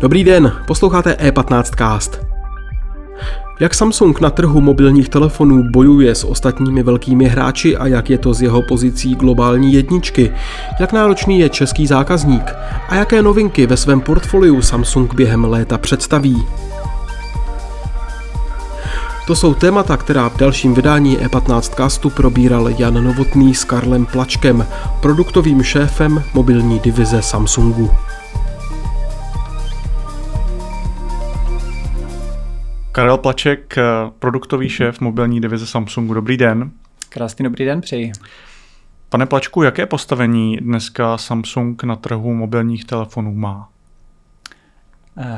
Dobrý den, posloucháte E15 Cast. Jak Samsung na trhu mobilních telefonů bojuje s ostatními velkými hráči a jak je to z jeho pozicí globální jedničky, jak náročný je český zákazník a jaké novinky ve svém portfoliu Samsung během léta představí. To jsou témata, která v dalším vydání E15 castu probíral Jan Novotný s Karlem Plačkem, produktovým šéfem mobilní divize Samsungu. Karel Plaček, produktový šéf mobilní divize Samsungu. Dobrý den. Krásný dobrý den, přeji. Pane Plačku, jaké postavení dneska Samsung na trhu mobilních telefonů má?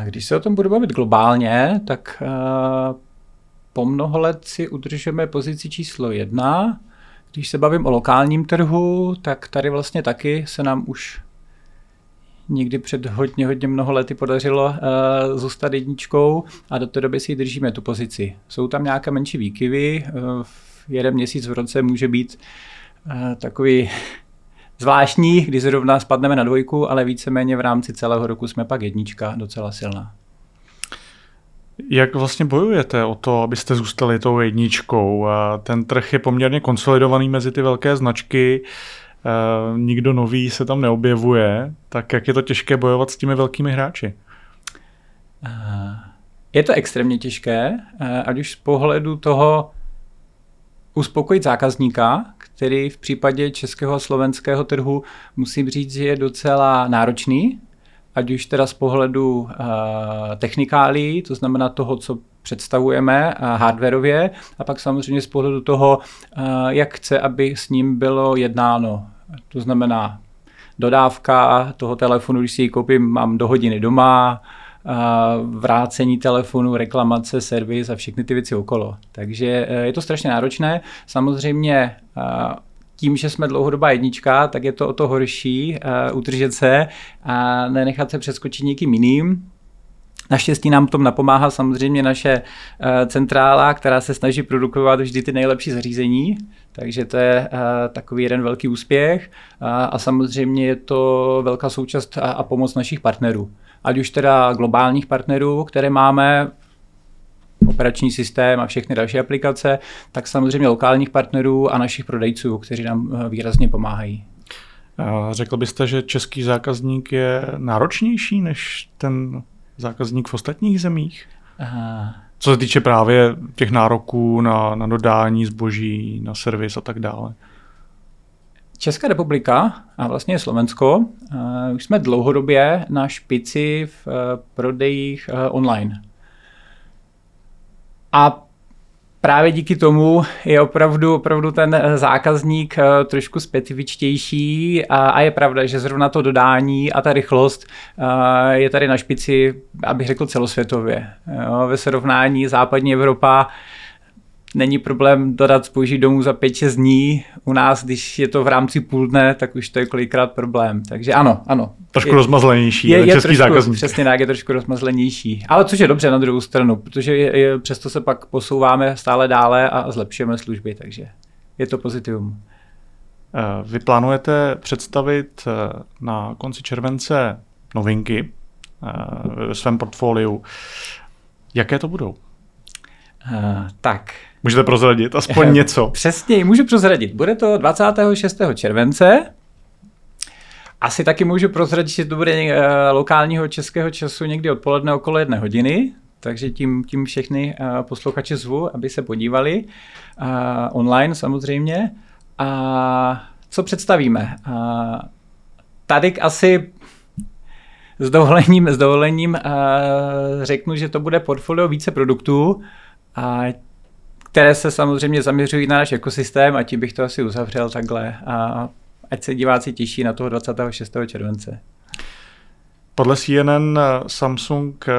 Když se o tom budu bavit globálně, tak po mnoho let si udržujeme pozici číslo jedna. Když se bavím o lokálním trhu, tak tady vlastně taky se nám už někdy před hodně, hodně mnoho lety podařilo uh, zůstat jedničkou a do té doby si držíme tu pozici. Jsou tam nějaké menší výkyvy, uh, jeden měsíc v roce může být uh, takový zvláštní, kdy zrovna spadneme na dvojku, ale víceméně v rámci celého roku jsme pak jednička docela silná. Jak vlastně bojujete o to, abyste zůstali tou jedničkou? Ten trh je poměrně konsolidovaný mezi ty velké značky, nikdo nový se tam neobjevuje, tak jak je to těžké bojovat s těmi velkými hráči? Je to extrémně těžké, ať už z pohledu toho uspokojit zákazníka, který v případě českého a slovenského trhu musím říct, že je docela náročný, ať už teda z pohledu technikálí, to znamená toho, co představujeme hardwareově, a pak samozřejmě z pohledu toho, jak chce, aby s ním bylo jednáno. To znamená dodávka toho telefonu, když si ji koupím, mám do hodiny doma, vrácení telefonu, reklamace, servis a všechny ty věci okolo. Takže je to strašně náročné. Samozřejmě tím, že jsme dlouhodobá jednička, tak je to o to horší uh, udržet se a nenechat se přeskočit někým jiným. Naštěstí nám tom napomáhá samozřejmě naše uh, centrála, která se snaží produkovat vždy ty nejlepší zařízení, takže to je uh, takový jeden velký úspěch a samozřejmě je to velká součást a, a pomoc našich partnerů. Ať už teda globálních partnerů, které máme operační systém a všechny další aplikace, tak samozřejmě lokálních partnerů a našich prodejců, kteří nám eh, výrazně pomáhají. Řekl byste, že český zákazník je náročnější než ten zákazník v ostatních zemích? Co se týče právě těch nároků na, na dodání zboží, na servis a tak dále. Česká republika a vlastně Slovensko, uh, už jsme dlouhodobě na špici v uh, prodejích uh, online. A právě díky tomu je opravdu, opravdu ten zákazník eh, trošku specifičtější a, a je pravda, že zrovna to dodání a ta rychlost eh, je tady na špici, abych řekl celosvětově. Jo, ve srovnání západní Evropa není problém dodat zboží domů za 5-6 dní. U nás, když je to v rámci půl dne, tak už to je kolikrát problém. Takže ano, ano. Trošku je, rozmazlenější, je, je český trošku, zákazník. Přesně tak, je trošku rozmazlenější. Ale což je dobře na druhou stranu, protože je, je, přesto se pak posouváme stále dále a zlepšujeme služby, takže je to pozitivum. Eh, vy plánujete představit eh, na konci července novinky eh, ve svém portfoliu. Jaké to budou? Uh, tak, Můžete prozradit aspoň něco. Přesně, můžu prozradit. Bude to 26. července. Asi taky můžu prozradit, že to bude eh, lokálního českého času někdy odpoledne okolo jedné hodiny. Takže tím, tím všechny uh, posluchače zvu, aby se podívali. Uh, online samozřejmě. A co představíme? Uh, tady asi s dovolením, s dovolením uh, řeknu, že to bude portfolio více produktů. A které se samozřejmě zaměřují na náš ekosystém a tím bych to asi uzavřel takhle. A ať se diváci těší na toho 26. července. Podle CNN Samsung eh,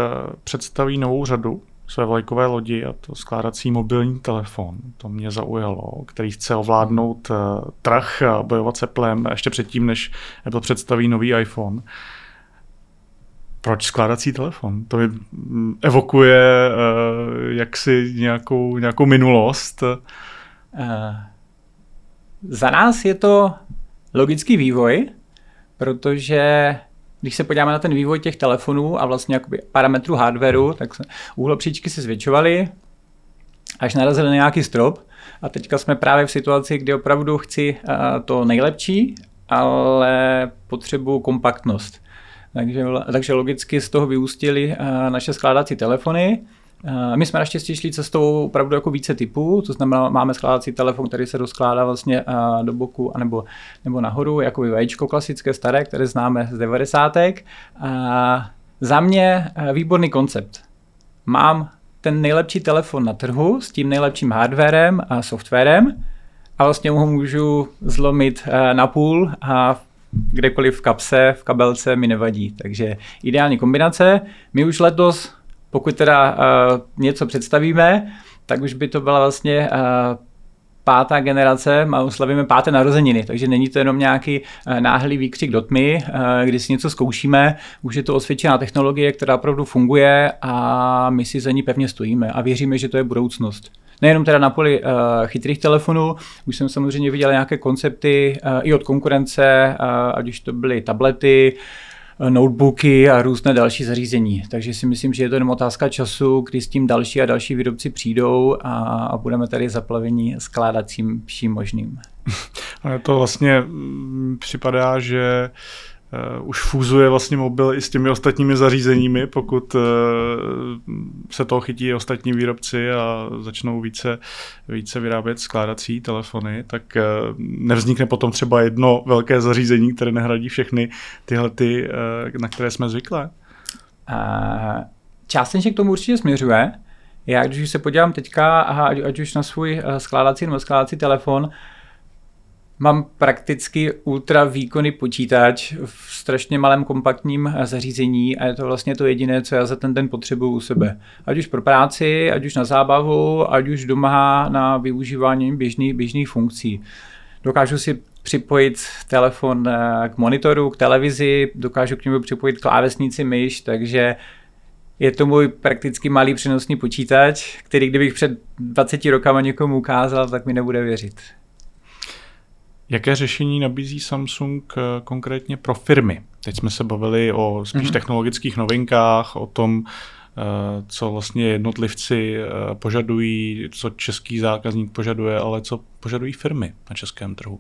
představí novou řadu své vlajkové lodi a to skládací mobilní telefon. To mě zaujalo, který chce ovládnout eh, trh a bojovat se plem ještě předtím, než Apple představí nový iPhone. Proč skládací telefon? To mi mm, evokuje uh, jaksi nějakou, nějakou minulost. Uh, za nás je to logický vývoj, protože když se podíváme na ten vývoj těch telefonů a vlastně jakoby parametrů hardwareu, tak úhlopříčky se zvětšovaly, až narazili na nějaký strop. A teďka jsme právě v situaci, kdy opravdu chci to nejlepší, ale potřebuji kompaktnost. Takže, takže logicky z toho vyústily naše skládací telefony, Eh, my jsme naštěstí šli cestou opravdu jako více typů, to znamená, máme skládací telefon, který se rozkládá vlastně eh, do boku anebo, nebo nahoru, jako vajíčko klasické, staré, které známe z 90. Za mě eh, výborný koncept. Mám ten nejlepší telefon na trhu s tím nejlepším hardwarem a softwarem a vlastně ho můžu zlomit na půl a kdekoliv v kapse, v kabelce mi nevadí. Takže ideální kombinace. My už letos pokud teda uh, něco představíme, tak už by to byla vlastně uh, pátá generace, slavíme páté narozeniny, takže není to jenom nějaký uh, náhlý výkřik do tmy, uh, kdy si něco zkoušíme, už je to osvědčená technologie, která opravdu funguje a my si za ní pevně stojíme a věříme, že to je budoucnost. Nejenom teda na poli uh, chytrých telefonů, už jsem samozřejmě viděl nějaké koncepty i od konkurence, ať už to byly tablety, notebooky a různé další zařízení. Takže si myslím, že je to jenom otázka času, kdy s tím další a další výrobci přijdou a, a budeme tady zaplavení skládacím vším možným. to vlastně mm, připadá, že uh, už fúzuje vlastně mobil i s těmi ostatními zařízeními, pokud uh, se toho chytí ostatní výrobci a začnou více, více vyrábět skládací telefony, tak uh, nevznikne potom třeba jedno velké zařízení, které nehradí všechny tyhle, ty, uh, na které jsme zvyklé? Uh, částečně k tomu určitě směřuje. Já když se podívám teďka, ať, ať už na svůj skládací nebo skládací telefon, Mám prakticky ultra výkonný počítač v strašně malém kompaktním zařízení a je to vlastně to jediné, co já za ten den potřebuju u sebe. Ať už pro práci, ať už na zábavu, ať už doma na využívání běžných, běžných funkcí. Dokážu si připojit telefon eh, k monitoru, k televizi, dokážu k němu připojit klávesnici, myš, takže je to můj prakticky malý přenosný počítač, který kdybych před 20 rokama někomu ukázal, tak mi nebude věřit. Jaké řešení nabízí Samsung eh, konkrétně pro firmy? Teď jsme se bavili o spíš mm-hmm. technologických novinkách, o tom, eh, co vlastně jednotlivci eh, požadují, co český zákazník požaduje, ale co požadují firmy na českém trhu.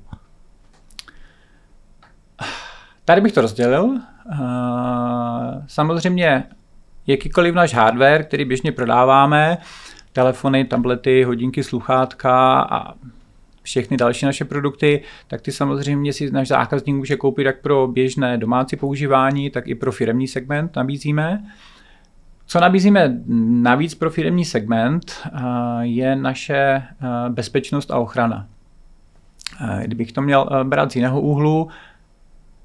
Tady bych to rozdělil. Samozřejmě jakýkoliv náš hardware, který běžně prodáváme, telefony, tablety, hodinky, sluchátka a všechny další naše produkty, tak ty samozřejmě si náš zákazník může koupit jak pro běžné domácí používání, tak i pro firmní segment nabízíme. Co nabízíme navíc pro firmní segment, eh, je naše eh, bezpečnost a ochrana. Eh, kdybych to měl brát z jiného úhlu,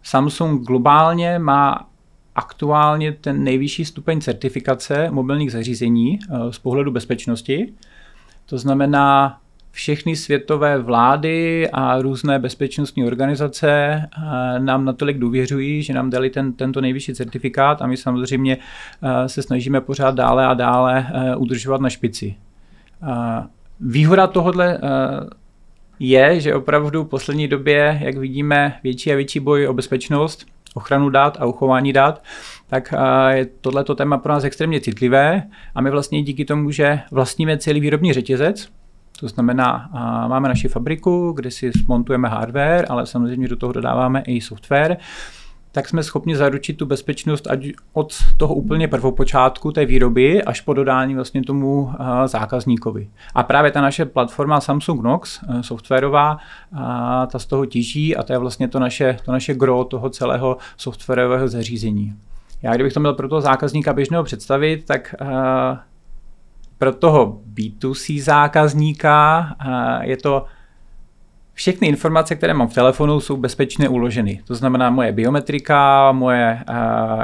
Samsung globálně má aktuálně ten nejvyšší stupeň certifikace mobilních zařízení z pohledu bezpečnosti. To znamená, všechny světové vlády a různé bezpečnostní organizace eh, nám natolik důvěřují, že nám dali ten, tento nejvyšší certifikát a my samozřejmě eh, se snažíme pořád dále a dále eh, udržovat na špici. Výhoda tohohle je, že opravdu v poslední době, jak vidíme, větší a větší boj o bezpečnost, ochranu dát a uchování dát, tak je tohleto téma pro nás extrémně citlivé a my vlastně díky tomu, že vlastníme celý výrobní řetězec, to znamená, máme naši fabriku, kde si montujeme hardware, ale samozřejmě do toho dodáváme i software, tak jsme schopni zaručit tu bezpečnost ať od toho úplně prvopočátku té výroby až po dodání vlastně tomu zákazníkovi. A právě ta naše platforma Samsung Knox softwarová, ta z toho těží a to je vlastně to naše, to naše gro toho celého softwarového zařízení. Já kdybych to měl pro toho zákazníka běžného představit, tak pro toho B2C zákazníka je to všechny informace, které mám v telefonu, jsou bezpečně uloženy. To znamená moje biometrika, moje uh,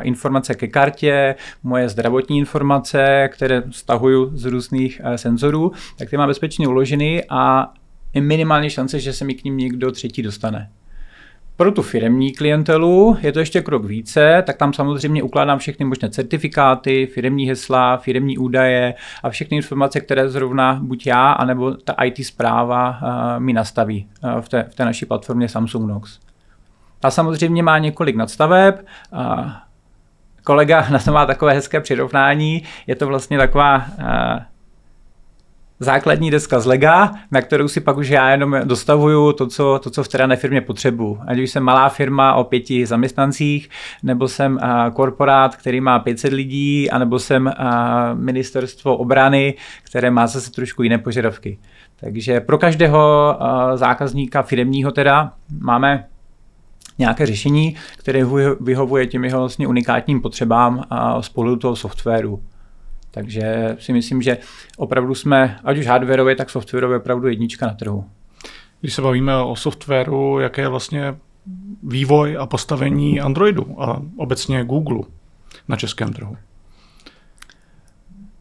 informace ke kartě, moje zdravotní informace, které stahuju z různých uh, senzorů, tak ty mám bezpečně uloženy a je minimálně šance, že se mi k ním někdo třetí dostane. Pro tu firemní klientelu je to ještě krok více, tak tam samozřejmě ukládám všechny možné certifikáty, firemní hesla, firemní údaje a všechny informace, které zrovna buď já, anebo ta IT zpráva uh, mi nastaví uh, v, té, v té naší platformě Samsung Knox. ta samozřejmě má několik nadstaveb. Kolega na to má takové hezké přirovnání. Je to vlastně taková základní deska z lega, na kterou si pak už já jenom dostavuju to, co, to, co v té firmě potřebuji. Ať už jsem malá firma o pěti zaměstnancích, nebo jsem korporát, který má 500 lidí, anebo jsem ministerstvo obrany, které má zase trošku jiné požadavky. Takže pro každého zákazníka firmního teda máme nějaké řešení, které vyhovuje těm jeho vlastně unikátním potřebám a spolu toho softwaru. Takže si myslím, že opravdu jsme, ať už hardwareově, tak softwarově, opravdu jednička na trhu. Když se bavíme o softwaru, jaké je vlastně vývoj a postavení Androidu a obecně Google na českém trhu?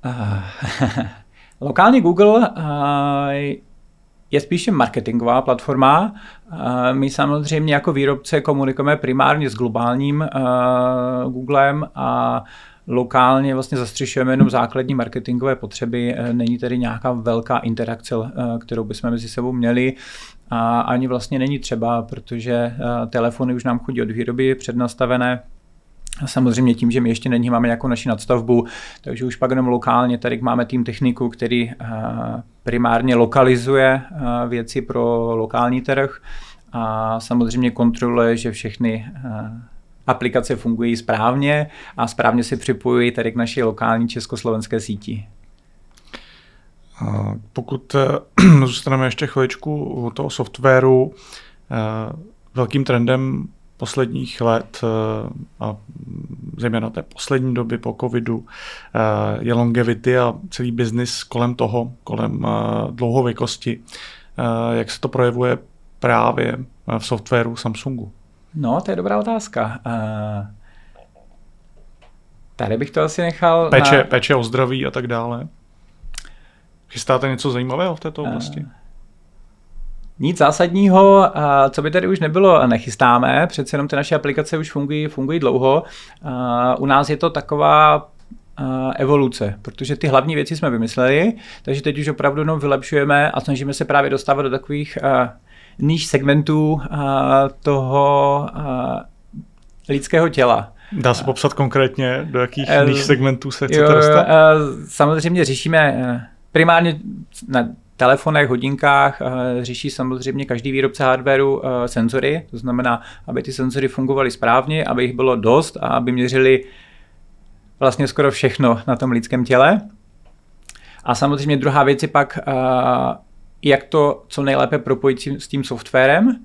Uh, lokálně Google uh, je spíše marketingová platforma. Uh, my samozřejmě jako výrobce komunikujeme primárně s globálním Googlem a lokálně vlastně zastřešujeme jenom základní marketingové potřeby, eh, není tedy nějaká velká interakce, eh, kterou bychom mezi sebou měli. A ani vlastně není třeba, protože eh, telefony už nám chodí od výroby přednastavené, Samozřejmě tím, že my ještě není máme nějakou naši nadstavbu, takže už pak jenom lokálně tady máme tým techniku, který primárně lokalizuje věci pro lokální trh. A samozřejmě kontroluje, že všechny aplikace fungují správně a správně se připojují tady k naší lokální československé síti. Pokud eh, zůstaneme ještě chviličku u toho softwaru, eh, velkým trendem posledních let eh, a zejména té poslední doby po covidu je longevity a celý biznis kolem toho, kolem dlouhověkosti. Jak se to projevuje právě v softwaru Samsungu? No, to je dobrá otázka. Uh, tady bych to asi nechal... Peče, na... peče o zdraví a tak dále. Chystáte něco zajímavého v této oblasti? Uh, nic zásadního, co by tady už nebylo, nechystáme. Přece jenom ty naše aplikace už fungují, fungují dlouho. U nás je to taková evoluce, protože ty hlavní věci jsme vymysleli, takže teď už opravdu jenom vylepšujeme a snažíme se právě dostávat do takových níž segmentů toho lidského těla. Dá se popsat konkrétně, do jakých uh, níž segmentů se chcete jo, dostat? Uh, samozřejmě řešíme primárně na telefonech, hodinkách, řeší samozřejmě každý výrobce hardwareu senzory, to znamená, aby ty senzory fungovaly správně, aby jich bylo dost a aby měřili vlastně skoro všechno na tom lidském těle. A samozřejmě druhá věc je pak jak to co nejlépe propojit s tím softwarem,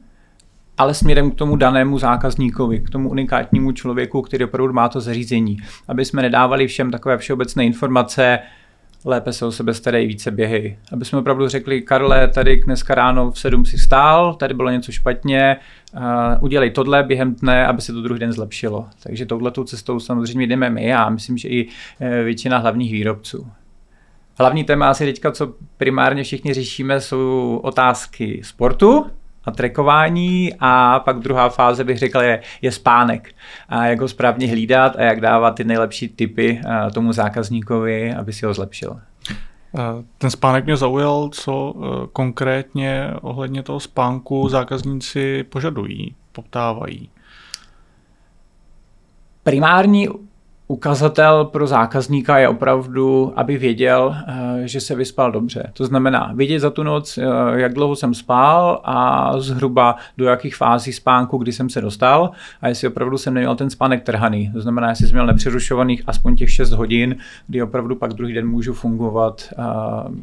ale směrem k tomu danému zákazníkovi, k tomu unikátnímu člověku, který opravdu má to zařízení. Aby jsme nedávali všem takové všeobecné informace, lépe se o sebe starají, více běhy. Aby jsme opravdu řekli, Karle, tady dneska ráno v 7 si stál, tady bylo něco špatně, uh, udělej tohle během dne, aby se to druhý den zlepšilo. Takže touhletou cestou samozřejmě jdeme my a myslím, že i eh, většina hlavních výrobců. Hlavní téma asi teďka, co primárně všichni řešíme, jsou otázky sportu, a trekování a pak druhá fáze bych řekl je, je spánek. A jak ho správně hlídat a jak dávat ty nejlepší typy eh, tomu zákazníkovi, aby si ho zlepšil. Eh, ten spánek mě zaujal, co eh, konkrétně ohledně toho spánku zákazníci požadují, poptávají. Primární ukazatel pro zákazníka je opravdu, aby věděl, eh, že se vyspal dobře. To znamená vidět za tu noc, eh, jak dlouho jsem spal a zhruba do jakých fází spánku, kdy jsem se dostal a jestli opravdu jsem neměl ten spánek trhaný. To znamená, jestli jsem měl nepřerušovaných aspoň těch 6 hodin, kdy opravdu pak druhý den můžu fungovat eh,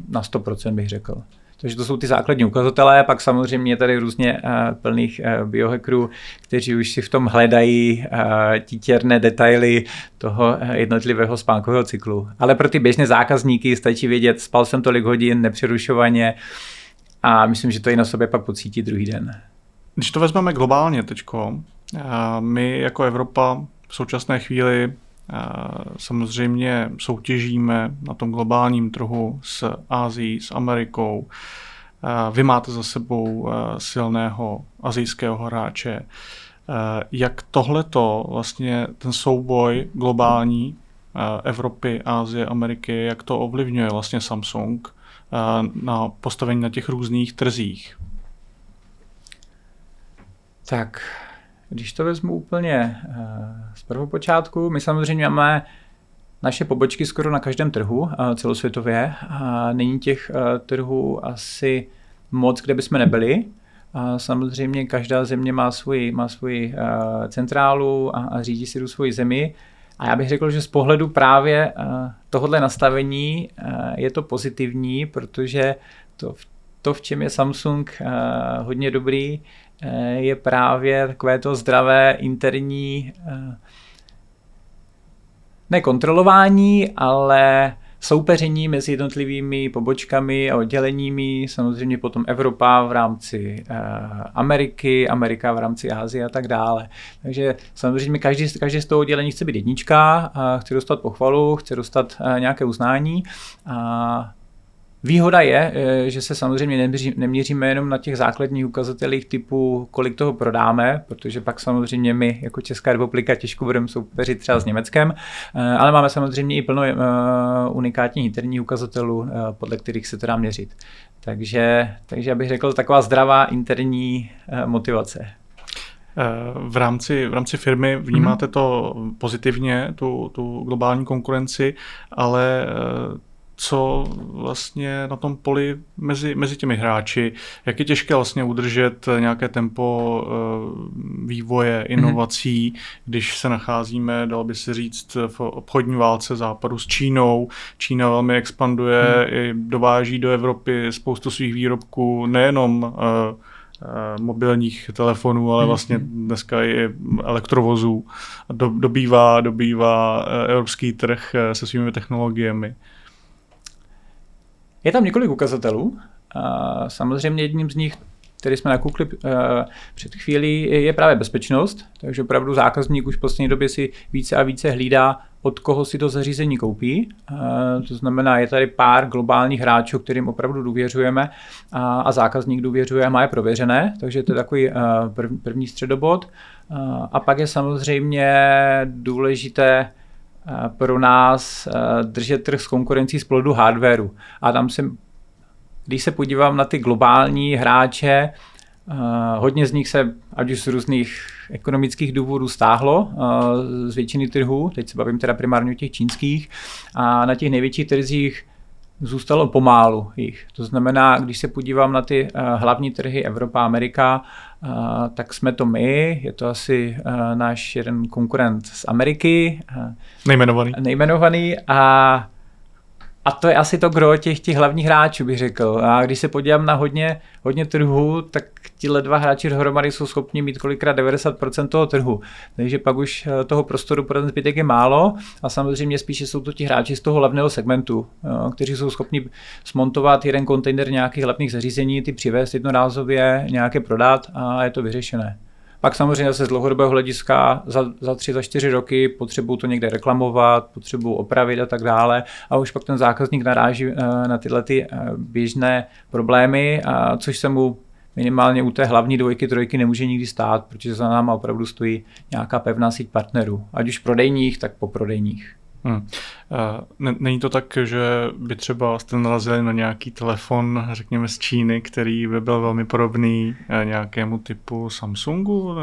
na 100%, bych řekl. Takže to jsou ty základní ukazatelé, pak samozřejmě tady různě uh, plných uh, biohackerů, kteří už si v tom hledají uh, títěrné detaily toho jednotlivého spánkového cyklu. Ale pro ty běžné zákazníky stačí vědět, spal jsem tolik hodin nepřerušovaně a myslím, že to i na sobě pak pocítí druhý den. Když to vezmeme globálně teďko, my jako Evropa v současné chvíli Samozřejmě soutěžíme na tom globálním trhu s Ázií, s Amerikou. Vy máte za sebou silného azijského hráče. Jak tohleto, vlastně ten souboj globální Evropy, Ázie, Ameriky, jak to ovlivňuje vlastně Samsung na postavení na těch různých trzích? Tak když to vezmu úplně z prvopočátku, my samozřejmě máme naše pobočky skoro na každém trhu celosvětově. Není těch trhů asi moc, kde bychom nebyli. Samozřejmě každá země má svoji, má svoji centrálu a, a řídí si tu svoji zemi. A já bych řekl, že z pohledu právě tohohle nastavení je to pozitivní, protože to, to, v čem je Samsung uh, hodně dobrý, uh, je právě takové to zdravé interní uh, nekontrolování, ale soupeření mezi jednotlivými pobočkami a odděleními, samozřejmě potom Evropa v rámci Ameriky, Amerika v rámci Ázie a tak dále. Takže samozřejmě každý, každý z toho oddělení chce být jednička, chce dostat pochvalu, chce dostat nějaké uznání a Výhoda je, eh, že se samozřejmě neměříme jenom na těch základních ukazatelích typu, kolik toho prodáme, protože pak samozřejmě my jako Česká republika těžko budeme soupeřit třeba s Německem, eh, ale máme samozřejmě i plno eh, unikátních interních ukazatelů, podle kterých se to dá měřit. Takže, takže abych řekl, taková zdravá interní motivace. V rámci, v rámci firmy vnímáte to pozitivně, tu, tu globální konkurenci, ale co vlastně na tom poli mezi, mezi těmi hráči, jak je těžké vlastně udržet nějaké tempo uh, vývoje, mhm. inovací, mm-hmm. když se nacházíme, dal by se říct, v obchodní válce západu s Čínou. Čína velmi expanduje, mm. i dováží do Evropy spoustu svých výrobků, nejenom uh, mobilních telefonů, ale mhm. vlastně dneska i elektrovozů. Do, dobývá, dobývá evropský trh se svými technologiemi. Je tam několik ukazatelů. A samozřejmě jedním z nich, který jsme nakoukli uh, před chvílí, je právě bezpečnost. Takže opravdu zákazník už v poslední době si více a více hlídá, od koho si to zařízení koupí. Uh, to znamená, je tady pár globálních hráčů, kterým opravdu důvěřujeme a, zákazník důvěřuje a má je prověřené, takže to je takový prv, první středobod. A pak je samozřejmě důležité pro nás eh, držet trh s konkurencí z plodu hardwareu. A tam se, když se podívám na ty globální hráče, eh, hodně z nich se, ať už z různých ekonomických důvodů, stáhlo eh, z většiny trhů, teď se bavím teda primárně o těch čínských, a na těch největších trzích zůstalo pomálu jich. To znamená, když se podívám na ty hlavní trhy Evropa, Amerika, tak jsme to my, je to asi náš jeden konkurent z Ameriky. Nejmenovaný. Nejmenovaný a a to je asi to gro těch, těch hlavních hráčů, bych řekl. A když se podívám na hodně, hodně trhu, tak tihle dva hráči dohromady jsou schopni mít kolikrát 90% toho trhu. Takže pak už eh, toho prostoru pro ten zbytek je málo a samozřejmě spíše jsou to ti hráči z toho hlavného segmentu, eh, kteří jsou schopni smontovat jeden kontejner nějakých hlavních zařízení, ty přivést jednorázově, nějaké prodat a je to vyřešené. Pak samozřejmě se z dlouhodobého hlediska za, za tři, za čtyři roky potřebují to někde reklamovat, potřebují opravit a tak dále. A už pak ten zákazník naráží eh, na tyhle ty eh, běžné problémy, což se mu minimálně u té hlavní dvojky, trojky nemůže nikdy stát, protože za náma opravdu stojí nějaká pevná síť partnerů, ať už prodejních, tak po prodejních. Hmm. Není to tak, že by třeba jste narazili na nějaký telefon, řekněme z Číny, který by byl velmi podobný eh, nějakému typu Samsungu?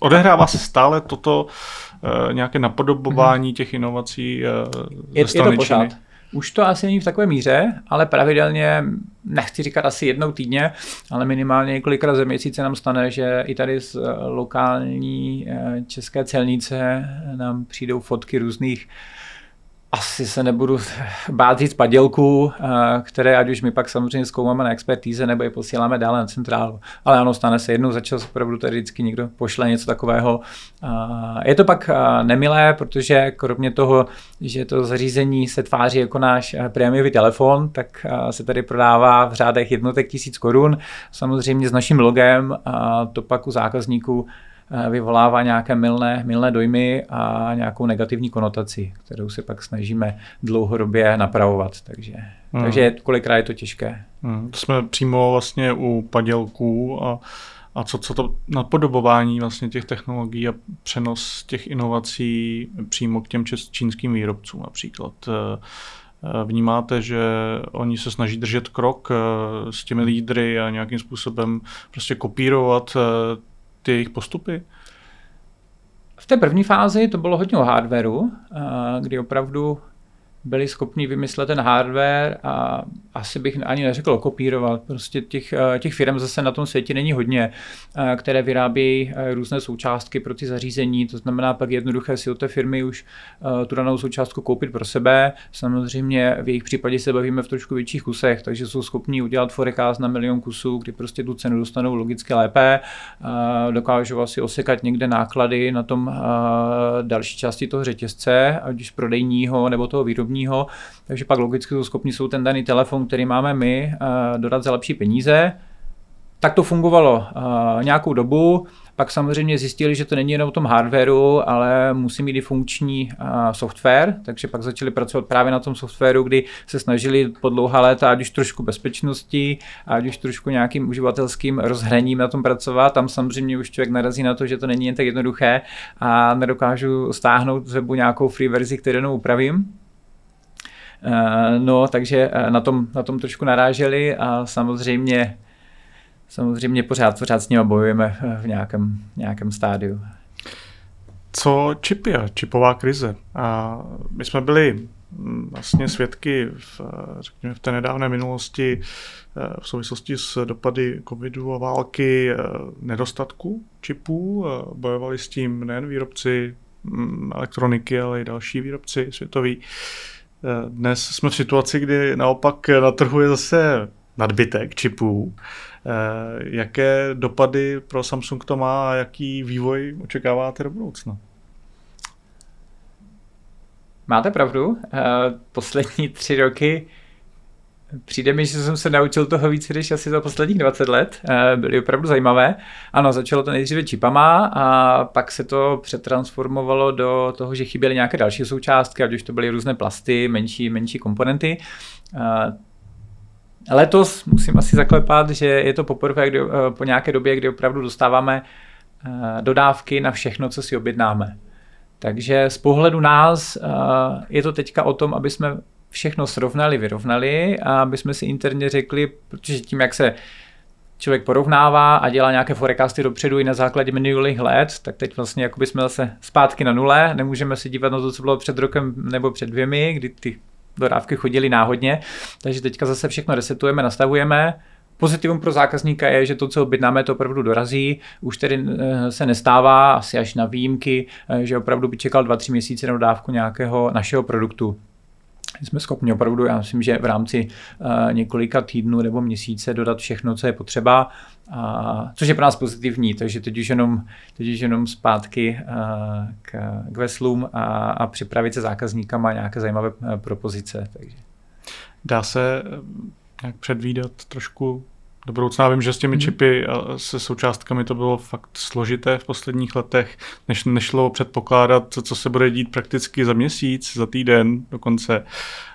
Odehrává se stále toto eh, nějaké napodobování těch inovací eh, ze je, strany je to pořád. Číny? Už to asi není v takové míře, ale pravidelně, nechci říkat asi jednou týdně, ale minimálně několikrát za měsíce nám stane, že i tady z lokální české celnice nám přijdou fotky různých asi se nebudu bát říct padělků, eh, které ať už my pak samozřejmě zkoumáme na expertíze nebo je posíláme dále na centrálu. Ale ano, stane se jednou za čas, opravdu tady vždycky někdo pošle něco takového. Je to pak eh, nemilé, protože kromě toho, že to zařízení se tváří jako náš eh, prémiový telefon, tak se tady prodává v řádech jednotek tisíc korun, samozřejmě s naším logem a to pak u zákazníků Eh, vyvolává nějaké milné, milné dojmy a nějakou negativní konotaci, kterou se pak snažíme dlouhodobě napravovat. Takže, hmm. takže kolikrát je to těžké. Hmm. To jsme přímo vlastně u padělků a, a co, co to napodobování vlastně těch technologií a přenos těch inovací přímo k těm čínským výrobcům například. Eh, eh, vnímáte, že oni se snaží držet krok s těmi lídry a nějakým způsobem prostě kopírovat ty jejich postupy? V té první fázi to bylo hodně o hardwareu, kdy opravdu byli schopni vymyslet ten hardware a asi bych ani neřekl kopírovat. Prostě těch, eh, těch firm zase na tom světě není hodně, eh, které vyrábějí eh, různé součástky pro ty zařízení, to znamená pak jednoduché si od té firmy už tu danou součástku koupit pro sebe. Samozřejmě v jejich případě se bavíme v trošku větších kusech, takže jsou schopni udělat forecast na milion kusů, kdy prostě tu cenu dostanou logicky lépe, dokážou asi osekat někde náklady na tom další části toho řetězce, ať už prodejního nebo toho výrobního, takže pak logicky jsou schopni jsou ten daný telefon, který máme my, eh, dodat za lepší peníze. Tak to fungovalo eh, nějakou dobu, pak samozřejmě zjistili, že to není jenom o tom hardwareu, ale musí mít i funkční eh, software, takže pak začali pracovat právě na tom softwaru, kdy se snažili po dlouhá léta, ať už trošku bezpečnosti, ať už trošku nějakým uživatelským rozhraním na tom pracovat. Tam samozřejmě už člověk narazí na to, že to není jen tak jednoduché a nedokážu stáhnout z webu nějakou free verzi, kterou upravím. Eh, no, takže eh, na tom, na tom trošku naráželi a samozřejmě samozřejmě pořád, pořád s nimi bojujeme v nějakém, nějakém stádiu. Co čipy a čipová krize? A my jsme byli hm, vlastně svědky v, řekněme, v té nedávné minulosti eh, v souvislosti s dopady covidu a války nedostatku čipů. Bojovali s tím nejen výrobci hm, elektroniky, ale i další výrobci světoví. Eh, dnes jsme v situaci, kdy naopak na trhu je zase nadbytek čipů. Eh, jaké dopady pro Samsung to má a jaký vývoj očekáváte do budoucna? Máte pravdu. Eh, poslední tři roky Přijde mi, že jsem se naučil toho víc než asi za posledních 20 let. Eh, byly opravdu zajímavé. Ano, začalo to nejdříve čipama a pak se to přetransformovalo do toho, že chyběly nějaké další součástky, ať už to byly různé plasty, menší, menší komponenty. Eh, letos musím asi zaklepat, že je to poprvé kdy, eh, po nějaké době, kdy opravdu dostáváme dodávky na všechno, co si objednáme. Takže z pohledu nás je to teďka o tom, aby jsme všechno srovnali, vyrovnali a aby jsme si interně řekli, protože tím, jak se člověk porovnává a dělá nějaké forecasty dopředu i na základě minulých let, tak teď vlastně jako jsme zase zpátky na nule, nemůžeme se dívat na to, co bylo před rokem nebo před dvěmi, kdy ty dodávky chodily náhodně, takže teďka zase všechno resetujeme, nastavujeme, Pozitivum pro zákazníka je, že to, co objednáme, to opravdu dorazí. Už tedy eh, se nestává, asi až na výjimky, eh, že opravdu by čekal 2-3 měsíce na dodávku nějakého našeho produktu jsme schopni opravdu, já myslím, že v rámci uh, několika týdnů nebo měsíce dodat všechno, co je potřeba, a, což je pro nás pozitivní, takže teď už jenom, teď už jenom zpátky uh, k, k veslům a, a připravit se zákazníkama nějaké zajímavé uh, propozice. Takže. Dá se nějak předvídat trošku do budoucna. Vím, že s těmi mhm. čipy a se součástkami to bylo fakt složité v posledních letech, než nešlo předpokládat, co se bude dít prakticky za měsíc, za týden dokonce.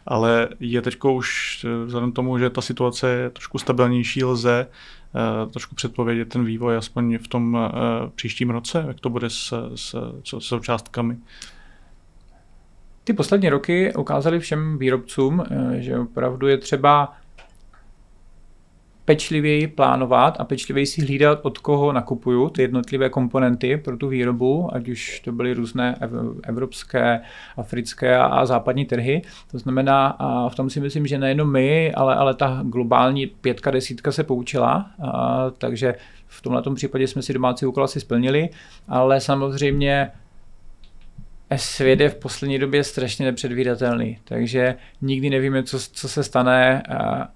Ale je teď už vzhledem tomu, že ta situace je trošku stabilnější, lze uh, trošku předpovědět ten vývoj aspoň v tom uh, příštím roce, jak to bude s, s, s součástkami. Ty poslední roky ukázaly všem výrobcům, eh, že opravdu je třeba pečlivěji plánovat a pečlivěji si hlídat, od koho nakupuju ty jednotlivé komponenty pro tu výrobu, ať už to byly různé evropské, africké a západní trhy. To znamená, a v tom si myslím, že nejenom my, ale, ale ta globální pětka, desítka se poučila, a, takže v tomhle případě jsme si domácí úkol asi splnili, ale samozřejmě svět je v poslední době strašně nepředvídatelný, takže nikdy nevíme, co, co se stane. A,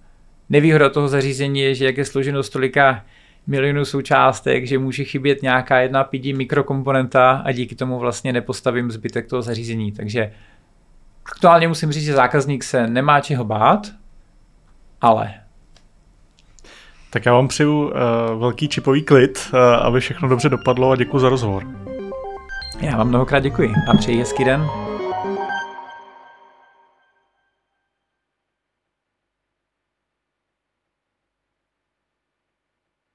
Nevýhoda toho zařízení je, že jak je složeno z tolika milionů součástek, že může chybět nějaká jedna pidi mikrokomponenta a díky tomu vlastně nepostavím zbytek toho zařízení. Takže aktuálně musím říct, že zákazník se nemá čeho bát, ale tak já vám přeju uh, velký čipový klid, uh, aby všechno dobře dopadlo a děkuji za rozhovor. Já vám mnohokrát děkuji a přeji hezký den.